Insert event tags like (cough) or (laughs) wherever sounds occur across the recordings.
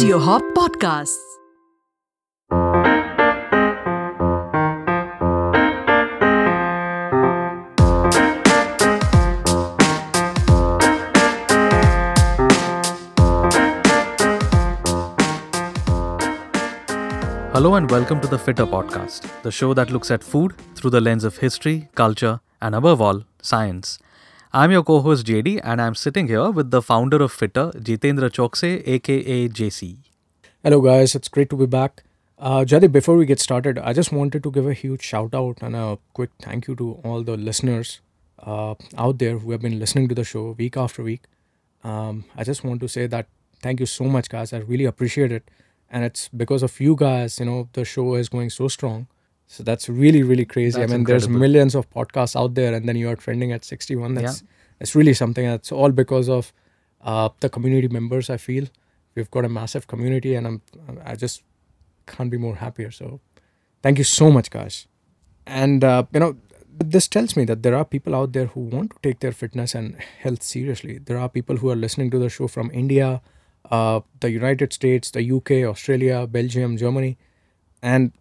Audio Hop Podcasts. Hello and welcome to the Fittr Podcast, the show that looks at food through the lens of history, culture, and above all, science. I'm your co host JD, and I'm sitting here with the founder of Fittr, Jitendra Chouksey, aka JC. Hello, guys. It's great to be back. Uh, before we get started, I just wanted to give a huge shout out and a quick thank you to all the listeners uh, out there who have been listening to the show week after week. Um, I just want to say that thank you so much, guys. I really appreciate it. And it's because of you guys, you know, the show is going so strong. So that's really, really crazy. That's I mean, there's millions of podcasts out there, and then you are trending at 61. That's it's really something. That's all because of uh, the community members. I feel we've got a massive community, and I'm I just can't be more happier. So thank you so much, guys. And uh, you know, this tells me that there are people out there who want to take their fitness and health seriously. There are people who are listening to the show from India, uh, the United States, the UK, Australia, Belgium, Germany, and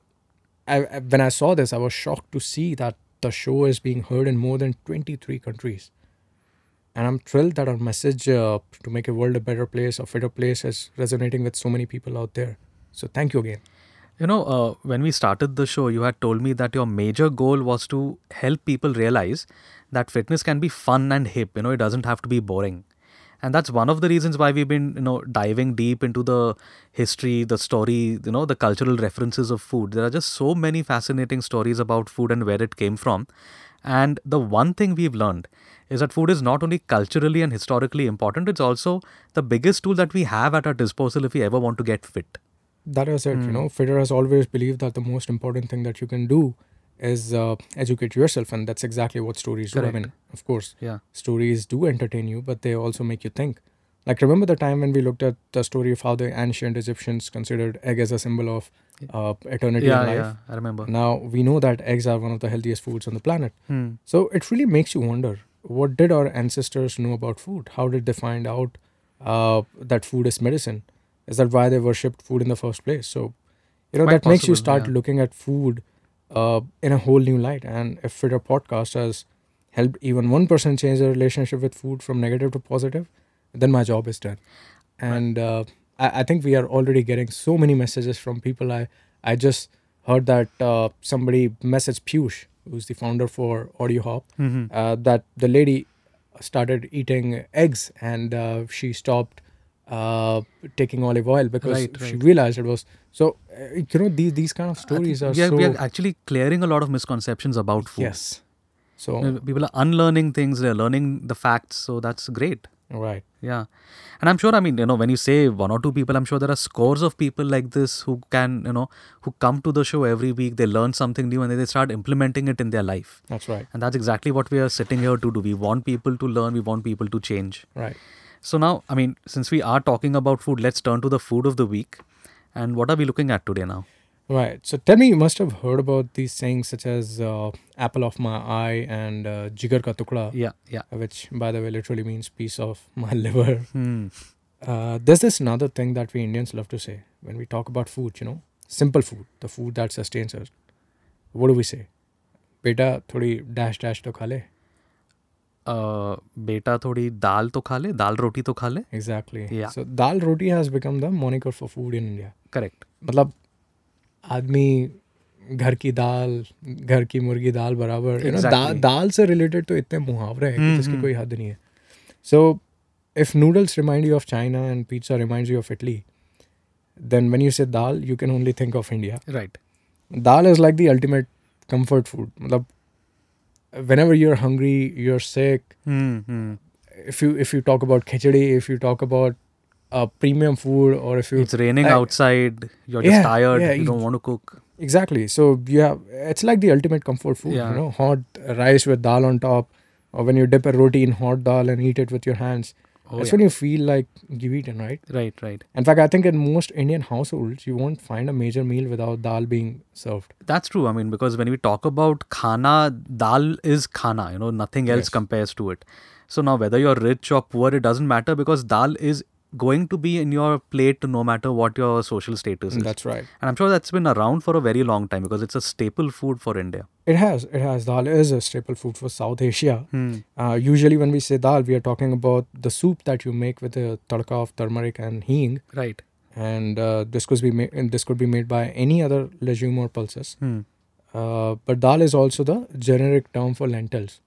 I, when I saw this, I was shocked to see that the show is being heard in more than 23 countries. And I'm thrilled that our message uh, to make a world a better place, a fitter place, is resonating with so many people out there. So thank you again. You know, uh, when we started the show, you had told me that your major goal was to help people realize that fitness can be fun and hip. You know, it doesn't have to be boring. And that's one of the reasons why we've been, you know, diving deep into the history, the story, you know, the cultural references of food. There are just so many fascinating stories about food and where it came from. And the one thing we've learned is that food is not only culturally and historically important, it's also the biggest tool that we have at our disposal if we ever want to get fit. That is it. You hmm. know, Fittr has always believed that the most important thing that you can do is uh, educate yourself, and that's exactly what stories do. I mean, of course, Yeah. stories do entertain you, but they also make you think. Like, remember the time when we looked at the story of how the ancient Egyptians considered egg as a symbol of uh, eternity Yeah, and life? yeah, I remember. Now we know that eggs are one of the healthiest foods on the planet. Hmm. So it really makes you wonder what did our ancestors know about food? How did they find out uh, that food is medicine? Is that why they worshipped food in the first place? So, you know, Quite that makes you start yeah. looking at food uh, in a whole new light. And if Fittr Podcast has helped even one person change their relationship with food from negative to positive, then my job is done. And uh, I, I think we are already getting so many messages from people. I, I just heard that uh, somebody messaged Piyush, who's the founder for Audio Hop, Mhm. uh, that the lady started eating eggs and uh, she stopped uh, taking olive oil because Right, she realized it was so. Uh, you know these these kind of stories are we, are, so we are actually clearing a lot of misconceptions about food. yes. So You know, People are unlearning things, they're learning the facts, so that's great. right, Yeah. And I'm sure, I mean, you know, when you say one or two people, I'm sure there are scores of people like this who can, you know, who come to the show every week, they learn something new and then they start implementing it in their life. that's right, And that's exactly what we are sitting here to do. We want people to learn, we want people to change. right. So now, I mean, since we are talking about food, let's turn to the food of the week. And what are we looking at today now? Right. So tell me, you must have heard about these sayings such as uh, apple of my eye and uh, jigar ka tukda, Yeah, yeah. which, by the way, literally means piece of my (laughs) liver. Hmm. Uh, there's this another thing that we Indians love to say when we talk about food, you know, simple food, the food that sustains us. What do we say? Beta, thodi dash dash to khale. अ, बेटा थोड़ी दाल तो खा ले दाल रोटी तो खा ले। Exactly so dal roti has become the moniker for food in India correct मतलब आदमी घर की दाल घर की मुर्गी दाल बराबर exactly. दा, दाल से रिलेटेड तो इतने मुहावरे हैं कि हम्म, जिसकी हम्म। कोई हद नहीं है। So if noodles remind you of China and pizza remind you of Italy then when you say dal you can only think of India right dal is like the ultimate comfort food मतलब whenever you're hungry you're sick if you if you talk about khichdi if you talk about uh, premium food or if you It's raining I- outside. You're just Yeah, tired. yeah, you you- don't want to cook. Exactly. So you have it's like the ultimate comfort food. Yeah. You know, hot rice with dal on top, or when you dip a roti in hot dal and eat it with your hands. Oh, That's yeah. when you feel like you've eaten, right? Right, right. In fact, I think in most Indian households, you won't find a major meal without dal being served. That's true. I mean, because when we talk about khana, dal is khana. You know, nothing else Yes. compares to it. So now, whether you're rich or poor, it doesn't matter because dal is going to be in your plate no matter what your social status is. That's right. And I'm sure that's been around for a very long time because it's a staple food for India. It has. It has. Dal is a staple food for South Asia. Hmm. Uh, usually, when we say dal, we are talking about the soup that you make with the tadka of turmeric and hing, Right. and uh, this could be made. This could be made by any other legume or pulses. Hmm. Uh, but dal is also the generic term for lentils.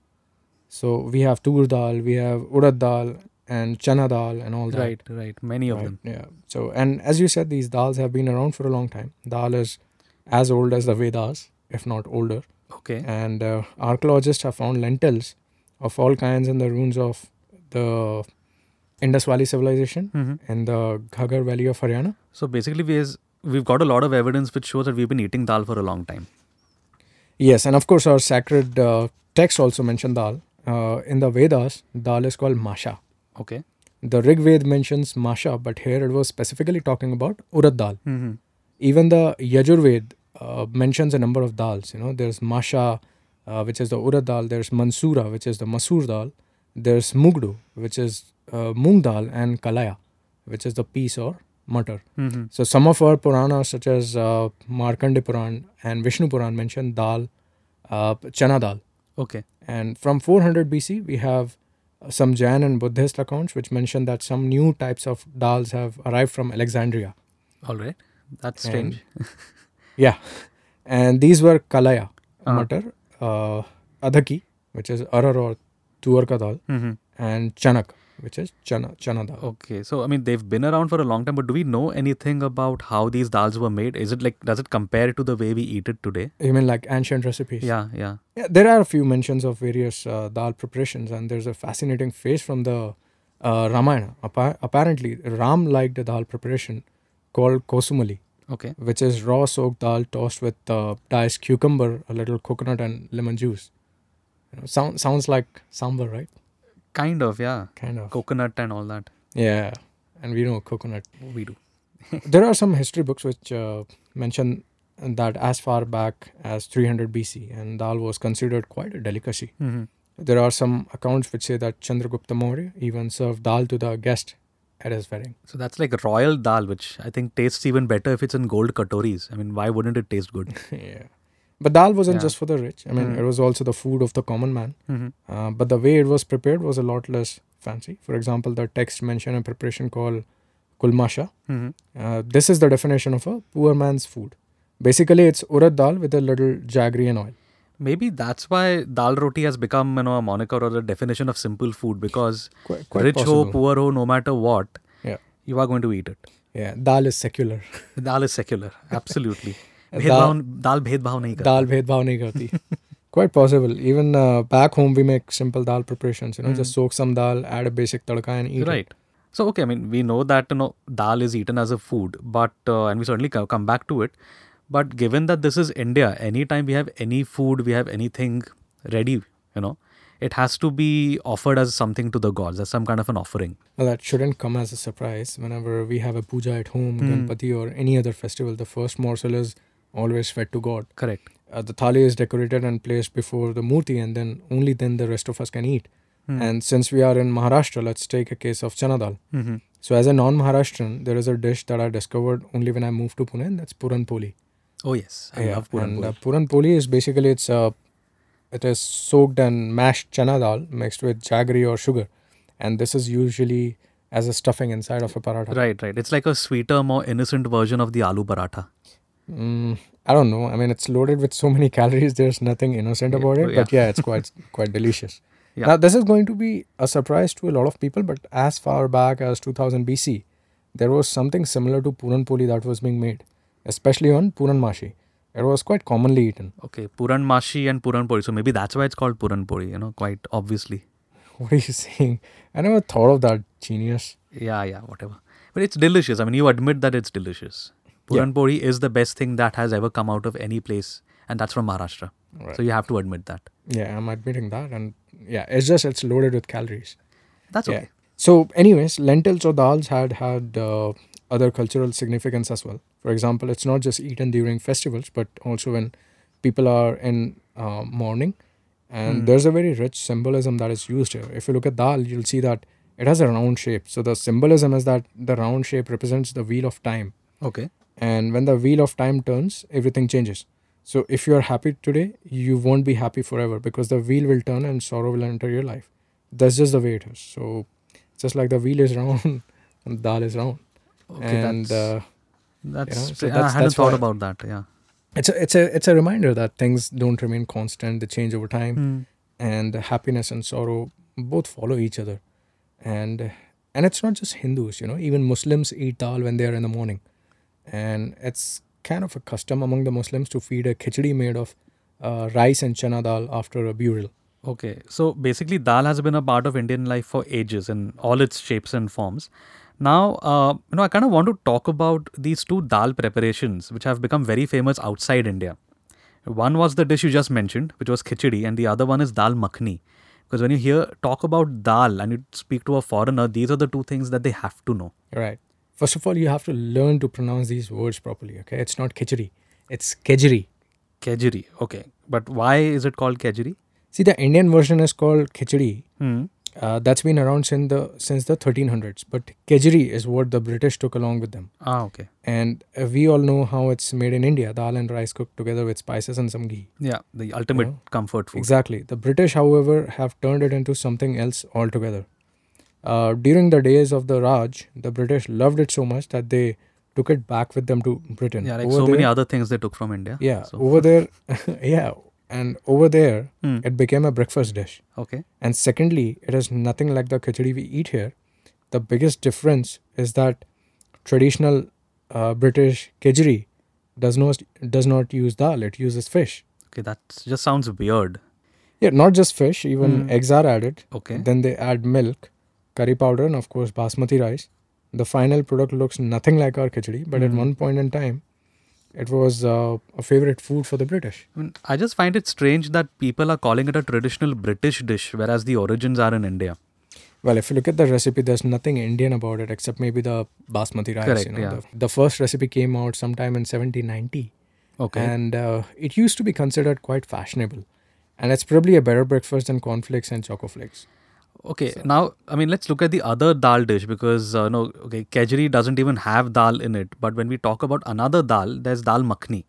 So we have tur dal, we have urad dal, and chana dal, and all that. Right, right. Many of Right, them. Yeah. So, and as you said, these dals have been around for a long time. Dal is as old as the Vedas, if not older. Okay. And uh, archaeologists have found lentils of all kinds in the ruins of the Indus Valley civilization hmm in the Ghaggar Valley of Haryana. So basically, we is, we've got a lot of evidence which shows that we've been eating dal for a long time. Yes, and of course, our sacred uh, text also mentioned dal. Uh, in the Vedas, dal is called masha. Okay. The Rig Ved mentions masha, but here it was specifically talking about urad dal. hmm even the Yajurved uh, mentions a number of dals. You know, there's Masha, uh, which is the urad dal. There's Mansura, which is the Masur dal. There's Mugdu, which is uh, Moong dal, and Kalaya, which is the peas or mutter. hmm So some of our Puranas, such as uh, Markandeya Puran and Vishnu Puran, mention dal, uh, chana dal. Okay. And from 400 BC, we have some Jain and Buddhist accounts which mention that some new types of dals have arrived from Alexandria. All right. That's And- strange. (laughs) Yeah, and these were kalaya, Uh-huh. mutter, uh, adhaki, which is arar or tuar ka dal, hmm and chanak, which is chana chana dal. Okay. So, I mean, they've been around for a long time, but do we know anything about how these dals were made? Is it like, does it compare to the way we eat it today? You mean like ancient recipes? Yeah, yeah. Yeah, there are a few mentions of various uh, dal preparations, and there's a fascinating phrase from the uh, Ramayana. Appa- apparently, Ram liked a dal preparation called kosumali, Okay. which is raw soaked dal tossed with uh, diced cucumber, a little coconut, and lemon juice. You know, sound, sounds like sambar, right? Kind of, yeah. Kind of. Coconut and all that. Yeah, and we know coconut. We do. (laughs) there are some history books which uh, mention that as far back as 300 BC, and dal was considered quite a delicacy. hmm There are some accounts which say that Chandragupta Maurya even served dal to the guest at his wedding. So that's like royal dal, which I think tastes even better if it's in gold katoris. I mean, why wouldn't it taste good? (laughs) yeah. But dal wasn't Yeah. just for the rich. I mean, Mm. it was also the food of the common man. hmm Uh, but the way it was prepared was a lot less fancy. For example, the text mentioned a preparation called kulmasha. hmm Uh, this is the definition of a poor man's food. Basically, it's urad dal with a little jaggery and oil. Maybe that's why dal roti has become, you know, a moniker or a definition of simple food because Quite, quite rich ho, poor ho, no matter what, Yeah. you are going to eat it. Yeah, dal is secular. Dal is secular, absolutely. (laughs) Dal- भेदभाव दाल भेदभाव नहीं करता dal bhed nahi karti. Quite possible. Even uh, back home, we make simple dal preparations. You know, just soak some dal, add a basic tadka, and eat right so okay i mean we know that you know dal is eaten as a food but uh, and we certainly co- come back to it but given that this is india anytime we have any food we have anything ready you know it has to be offered as something to the gods as some kind of an offering it. Well, that shouldn't come as a surprise. Whenever we have a puja at home, Ganpati, or any other festival, the first morsel is always fed to God. correct Uh, the thali is decorated and placed before the murti, and then only then the rest of us can eat. And since we are in Maharashtra, let's take a case of chana dal. mm-hmm. So, as a non Maharashtrian, there is a dish that I discovered only when I moved to Pune, and that's Puran Poli. oh yes i love puran and poli. uh, Puran Poli is basically it's uh, it is soaked and mashed chana dal mixed with jaggery or sugar, and this is usually as a stuffing inside of a paratha. right right it's like a sweeter more innocent version of the aloo paratha Mm, I don't know. I mean, it's loaded with so many (laughs) calories. There's nothing innocent Yeah, about it, yeah. but yeah, it's quite (laughs) quite delicious. Yeah. Now, this is going to be a surprise to a lot of people, but as far back as 2000 BC, there was something similar to Puran Poli that was being made, especially on Puran Mashi. It was quite commonly eaten. okay puran mashi and puran pori so maybe that's why it's called puran pori you know quite obviously (laughs) What are you saying? I never thought of that genius. Yeah, yeah, whatever. But it's delicious. I mean, you admit that it's delicious. Puran Pori is the best thing that has ever come out of any place, and that's from Maharashtra. Right. So you have to admit that. Yeah, I'm admitting that, and yeah, it's just it's loaded with calories. That's Yeah. okay. So, anyways, lentils or dals had had uh, other cultural significance as well. For example, it's not just eaten during festivals, but also when people are in uh, mourning, and Hmm. there's a very rich symbolism that is used here. If you look at dal, you'll see that it has a round shape. So the symbolism is that the round shape represents the wheel of time. Okay. And when the wheel of time turns, everything changes. So if you are happy today, you won't be happy forever because the wheel will turn and sorrow will enter your life. That's just the way it is. So just like the wheel is round (laughs) and dal is round. Okay. and that's, uh, that's, know, so I that's- hadn't that's thought about that. Yeah. it's a it's a it's a reminder that things don't remain constant, they change over time. Hmm. and happiness and sorrow both follow each other and and it's not just hindus you know even muslims eat dal when they are in the morning and it's kind of a custom among the muslims to feed a khichdi made of uh, rice and chana dal after a burial Okay, so basically, dal has been a part of Indian life for ages in all its shapes and forms. Now, uh, you know, I kind of want to talk about these two dal preparations, which have become very famous outside India. One was the dish you just mentioned, which was khichdi, and the other one is dal makhni. Because when you hear talk about dal and you speak to a foreigner, these are the two things that they have to know. right first of all you have to learn to pronounce these words properly okay it's not khichdi it's kejri Kejri, okay, but why is it called kejri? see the indian version is called khichdi Hmm. uh, that's been around since the since the 1300s but kejri is what the british took along with them Ah, okay. And uh, we all know how it's made in India dal and rice cooked together with spices and some ghee. Yeah, the ultimate know, comfort food. Exactly. The British, however, have turned it into something else altogether. Uh, during the days of the Raj, the British loved it so much that they took it back with them to Britain. Yeah, like Over so there, many other things they took from India. Yeah, So- over there, (laughs) yeah, and over there, Hmm. it became a breakfast dish. Okay. And secondly, it is nothing like the khichdi we eat here. The biggest difference is that traditional uh, British kejri does not does not use dal; it uses fish. Okay, that just sounds weird. Yeah, not just fish. Even Hmm. eggs are added. Okay. Then they add milk, curry powder, and of course basmati rice. The final product looks nothing like our khichdi, but at Hmm. one point in time, it was uh, a favorite food for the British. I, mean, I just find it strange that people are calling it a traditional British dish, whereas the origins are in India. Well, if you look at the recipe, there's nothing Indian about it except maybe the basmati rice. Correct, you know, yeah. the, the first recipe came out sometime in 1790, Okay. and uh, it used to be considered quite fashionable. And it's probably a better breakfast than cornflakes and choco flakes. Okay. Now, I mean, let's look at the other dal dish because uh, no, okay, kejri doesn't even have dal in it. But when we talk about another dal, there's dal makhni,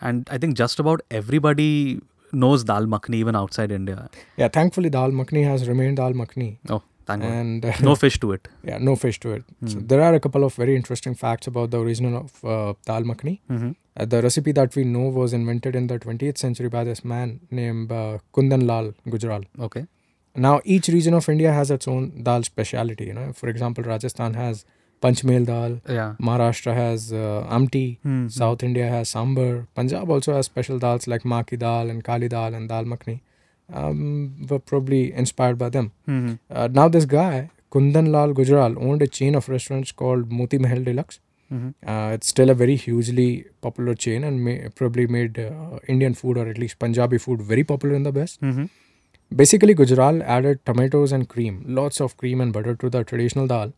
and I think just about everybody knows dal makhni even outside India. Yeah, thankfully, dal makhni has remained dal makhni. Oh, thank God. And uh, No fish to it. (laughs) yeah, no fish to it. So Hmm. there are a couple of very interesting facts about the origin of uh, dal makhni. hmm Uh, the recipe that we know was invented in the 20th century by this man named uh, Kundan Lal Gujral. Okay. Now, each region of India has its own dal speciality. You know, for example, Rajasthan has Panchmel dal, Yeah. Maharashtra has uh, Amti, Hmm. South India has Sambar, Punjab also has special dals like Maa ki dal and Kali dal and dal makhni. Um, were probably inspired by them. hmm Uh, now, this guy, Kundan Lal Gujral, owned a chain of restaurants called Moti Mahal Deluxe. hmm Uh, it's still a very hugely popular chain and may, probably made uh, Indian food or at least Punjabi food very popular in the West. Basically, Gujral added tomatoes and cream, lots of cream and butter to the traditional dal,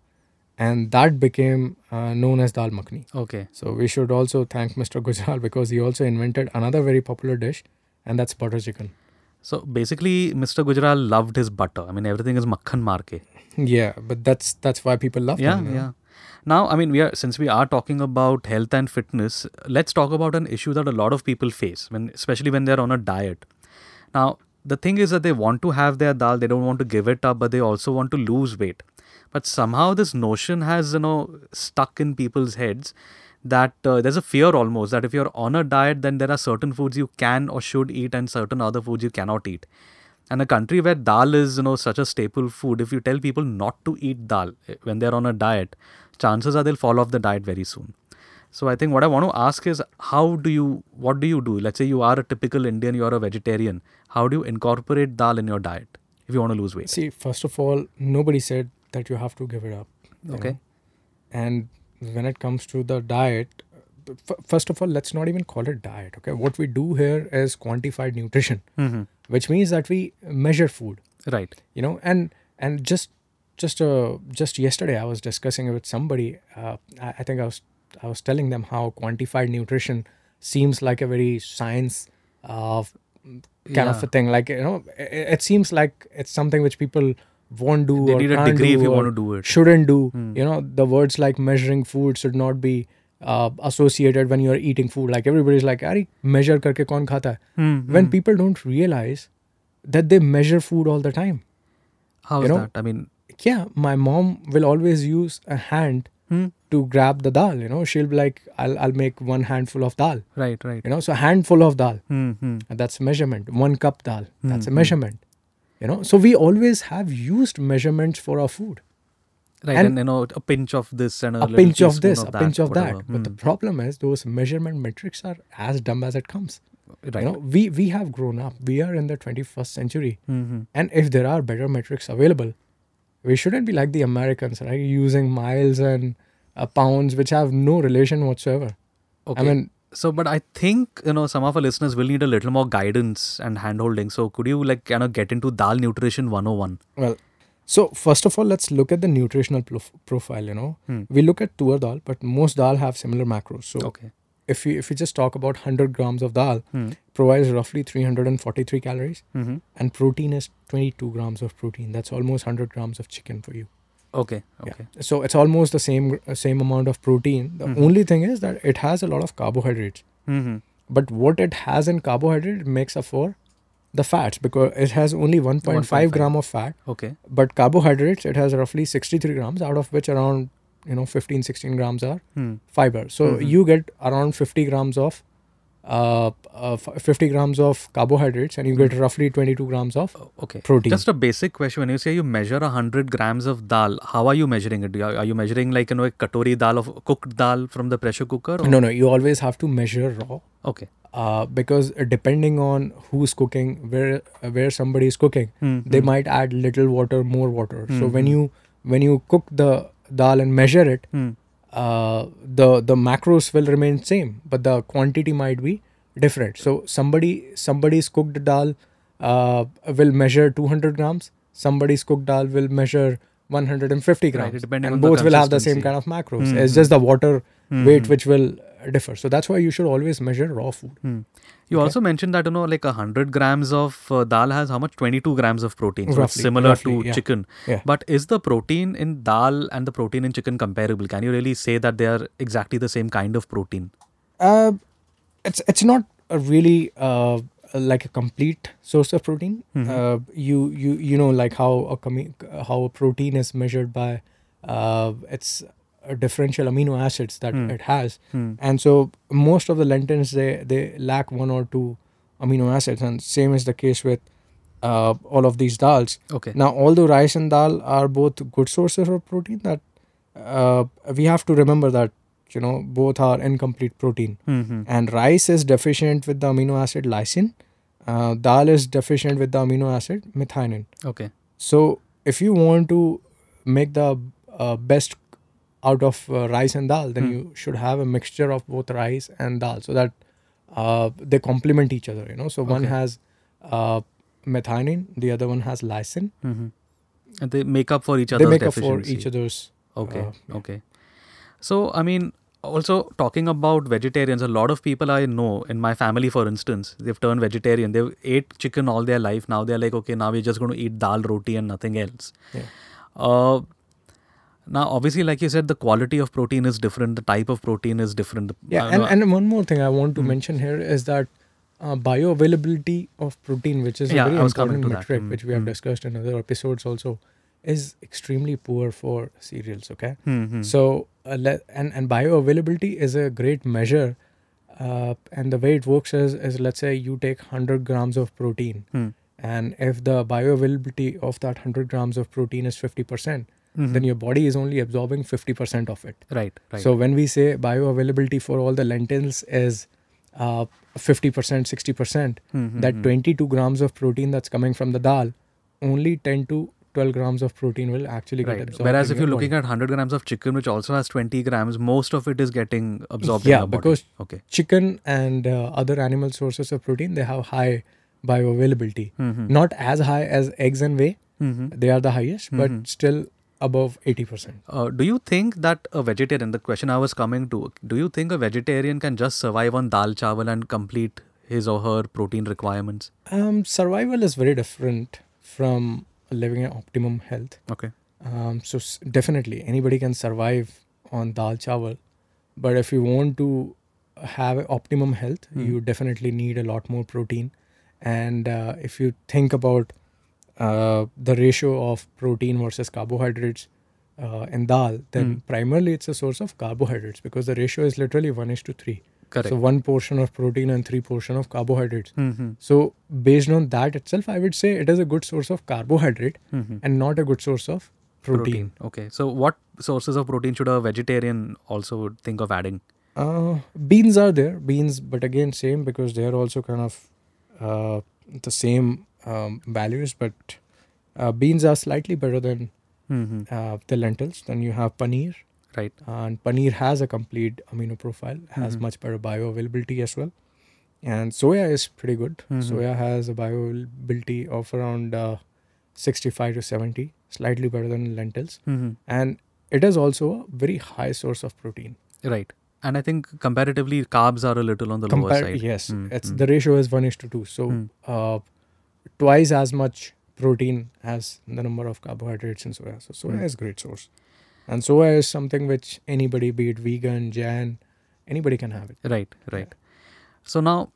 and that became uh, known as dal makhni. Okay. So we should also thank Mr. Gujral (laughs) because he also invented another very popular dish, and that's butter chicken. So basically, Mr. Gujral loved his butter. I mean, everything is makhan marke. Yeah, but that's that's why people love Yeah, him. know? yeah. Now, I mean, we are since we are talking about health and fitness, let's talk about an issue that a lot of people face when, especially when they're on a diet. Now, the thing is that they want to have their dal, they don't want to give it up, but they also want to lose weight. But somehow this notion has, you know, stuck in people's heads that uh, there's a fear almost that if you're on a diet, then there are certain foods you can or should eat and certain other foods you cannot eat. And a country where dal is, you know, such a staple food, if you tell people not to eat dal eh, when they're on a diet, chances are they'll fall off the diet very soon. So I think what I want to ask is how do you, what do you do? Let's say you are a typical Indian, you're a vegetarian. How do you incorporate dal in your diet if you want to lose weight? See, first of all, nobody said that you have to give it up. Okay. know. And when it comes to the diet, first of all, let's not even call it diet. Okay. What we do here is quantified nutrition, hmm which means that we measure food. Right. You know, and and just just uh just yesterday I was discussing with somebody. Uh, I, I think I was I was telling them how quantified nutrition seems like a very science uh, kind of a thing. Like you know, it, it seems like it's something which people won't do They or need a degree if you want to do it. shouldn't do. Hmm. You know, the words like measuring food should not be uh, associated when you're eating food. Like everybody's like, "Ari, measure karke kaun khata hai?" Hmm, When hmm. people don't realize that they measure food all the time. How you is know, that? I mean, Yeah, my mom will always use a hand hmm, to grab the dal. You know, she'll be like, "I'll I'll make one handful of dal." right, right. You know, so a handful of dal. Hmm, hmm. And that's measurement. One cup dal. That's Hmm, a measurement. You know, so we always have used measurements for our food. Right, And- and, you know, a pinch of this and a, A pinch of this, a pinch of whatever. that. But the Hmm, problem is those measurement metrics are as dumb as it comes. right. You know, we we have grown up. We are in the 21st century. Hmm, hmm. And if there are better metrics available, we shouldn't be like the Americans, right? Using miles and uh, pounds, which have no relation whatsoever. Okay. I mean, So, but I think you know some of our listeners will need a little more guidance and handholding. So, could you like kind of get into dal nutrition 101? well, so first of all, let's look at the nutritional prof- profile. You know, Hmm. we look at tur dal, but most dal have similar macros. So Okay. If you if we just talk about 100 grams of dal, Hmm. provides roughly 343 calories, Mm-hmm. and protein is 22 grams of protein. That's almost 100 grams of chicken for you. Okay. Okay. Yeah. So it's almost the same uh, same amount of protein. The Mhm. only thing is that it has a lot of carbohydrates. Mm-hmm. But what it has in carbohydrate makes up for the fats because it has only 1.5, 1.5. gram of fat. Okay. But carbohydrates, it has roughly 63 grams, out of which around you know 15, 16 grams are Hmm. fiber. So Mhm. you get around 50 grams of uh, uh, 50 grams of carbohydrates and you get roughly 22 grams of Okay. protein. Just a basic question. When you say you measure 100 grams of dal, how are you measuring it? Are you measuring like you know a katori dal of cooked dal from the pressure cooker? Or? no, no, you always have to measure raw. Okay. uh, because depending on who's cooking, where where somebody is cooking, Hmm, they hmm. might add little water, more water. So when you when you cook the dal and measure it, Hmm. uh, the the macros will remain same, but the quantity might be different. So somebody somebody's cooked dal uh, will measure 200 grams. Somebody's cooked dal will measure 150 grams, depending and on the both will have the same kind of macros. Mhm. It's just the water Hmm, weight hmm. which will differ. So that's why you should always measure raw food. Hmm. You Okay. also mentioned that you know like a hundred grams of uh, dal has how much? Twenty-two grams of protein. So Roughly, similar roughly, to yeah. chicken. Yeah. But is the protein in dal and the protein in chicken comparable? Can you really say that they are exactly the same kind of protein? Uh, it's it's not a really uh, like a complete source of protein. Mhm. Uh, you you you know like how a commu- how a protein is measured by uh, its differential amino acids that Hmm. it has, Hmm. and so most of the lentils they they lack one or two amino acids, and same is the case with uh, all of these dals. Okay. Now, although rice and dal are both good sources of protein, that uh, we have to remember that you know both are incomplete protein Mm-hmm. and rice is deficient with the amino acid lysine uh, dal is deficient with the amino acid methionine Okay. so if you want to make the uh, best out of uh, rice and dal then Hmm. you should have a mixture of both rice and dal so that uh, they complement each other you know so one has uh, methionine the other one has lysine Mm-hmm. And they make up for each they other's make up for each other's Okay. Uh, yeah. Okay. So, I mean, also talking about vegetarians, a lot of people I know in my family, for instance, they've turned vegetarian. They've ate chicken all their life. Now they're like, okay, now we're just going to eat dal, roti, and nothing else. Yeah. Uh, now, obviously, like you said, the quality of protein is different. The type of protein is different. Yeah, Uh, and, and one more thing I want to Hmm. mention here is that uh, bioavailability of protein, which is Yeah, a very I was coming important metric, Hmm, which we have hmm. discussed in other episodes also, is extremely poor for cereals. Okay, Hmm, hmm. so uh, le- and and bioavailability is a great measure, uh, and the way it works is is let's say you take hundred grams of protein, Hmm. and if the bioavailability of that hundred grams of protein is fifty percent, Mhm. then your body is only absorbing fifty percent of it. right, right. So when we say bioavailability for all the lentils is uh, 50%, 60%, Hmm, hmm, that hmm. 22 grams of protein that's coming from the dal, only 10 to 12 grams of protein will actually get Right. absorbed. Whereas if you're looking body. at 100 grams of chicken, which also has 20 grams, most of it is getting absorbed Yeah, because- okay. chicken and uh, other animal sources of protein, they have high bioavailability. Mhm. Not as high as eggs and whey, Mhm. they are the highest, but still above 80%. Uh, do you think that a vegetarian, the question I was coming to, do you think a vegetarian can just survive on dal chawal and complete his or her protein requirements? Um, survival is very different from living an optimum health. Okay. Um, so s- definitely anybody can survive on dal chawal, but if you want to have optimum health, Hmm. you definitely need a lot more protein. And uh, if you think about uh, the ratio of protein versus carbohydrates uh, in dal, then Hmm. primarily it's a source of carbohydrates because the ratio is literally one is to three. Correct. So one portion of protein and three portion of carbohydrates. mm-hmm. So based on that itself, I would say it is a good source of carbohydrate Mm-hmm. and not a good source of protein. Okay. So what sources of protein should a vegetarian also think of adding? Uh, beans are there, beans, but again same because they are also kind of uh, the same um, values, but uh, beans are slightly better than Mm-hmm. uh, the lentils. Then you have paneer, Right. and paneer has a complete amino profile, has Mhm. much better bioavailability as well. And soya is pretty good. Mhm. Soya has a bioavailability of around uh, 65 to 70, slightly better than lentils. Mm-hmm. And it is also a very high source of protein. Right. And I think comparatively, carbs are a little on the lower side. Yes, Mm, it's mm. the ratio is one is to two. So Mm. uh, twice as much protein as the number of carbohydrates in soya. So soya Mm. is great source, and soya is something which anybody, be it vegan, Jain, anybody can have it. Right. Right. So now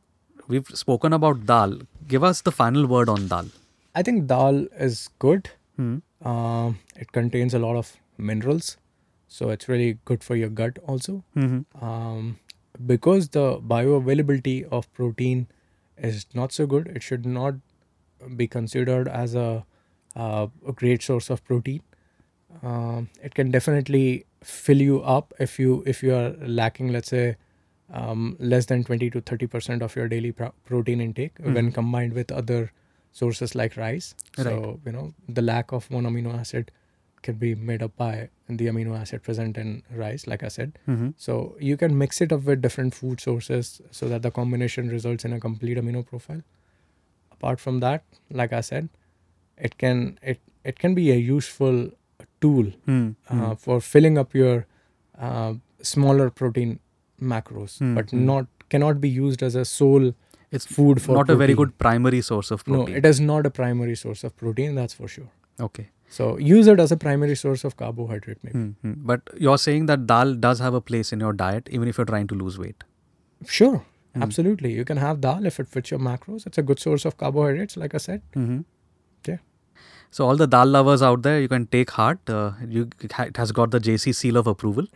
we've spoken about dal. Give us the final word on dal. I think dal is good. Um, it contains a lot of minerals, so it's really good for your gut also. Mm-hmm. um, because the bioavailability of protein is not so good it should not be considered as a, uh, a great source of protein um, it can definitely fill you up if you if you are lacking let's say um, less than 20 to 30 percent of your daily pro- protein intake when Mhm. combined with other sources like rice so you know the lack of one amino acid can be made up by the amino acid present in rice like i said Mm-hmm. so you can mix it up with different food sources so that the combination results in a complete amino profile. Apart from that, like I said, it can it it can be a useful tool Mm-hmm. uh, for filling up your uh, smaller protein macros, Hmm, but hmm. not cannot be used as a sole It's food for not a very good primary source of protein No, protein. it is not a primary source of protein. That's for sure. okay. So use it as a primary source of carbohydrate, maybe. hmm But you're saying that dal does have a place in your diet, even if you're trying to lose weight. Sure, Hmm. absolutely. You can have dal if it fits your macros. It's a good source of carbohydrates, like I said. Mm-hmm. Yeah. So all the dal lovers out there, you can take heart. Uh, you it has got the JC seal of approval,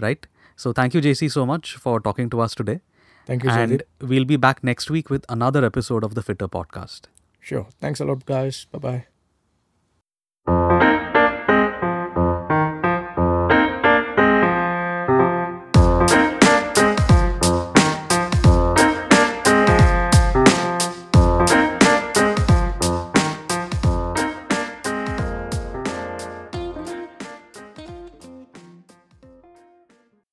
right? So thank you, JC, so much for talking to us today. Thank you, and Jaideep. we'll be back next week with another episode of the Fittr Podcast. Sure. Thanks a lot, guys. Bye bye.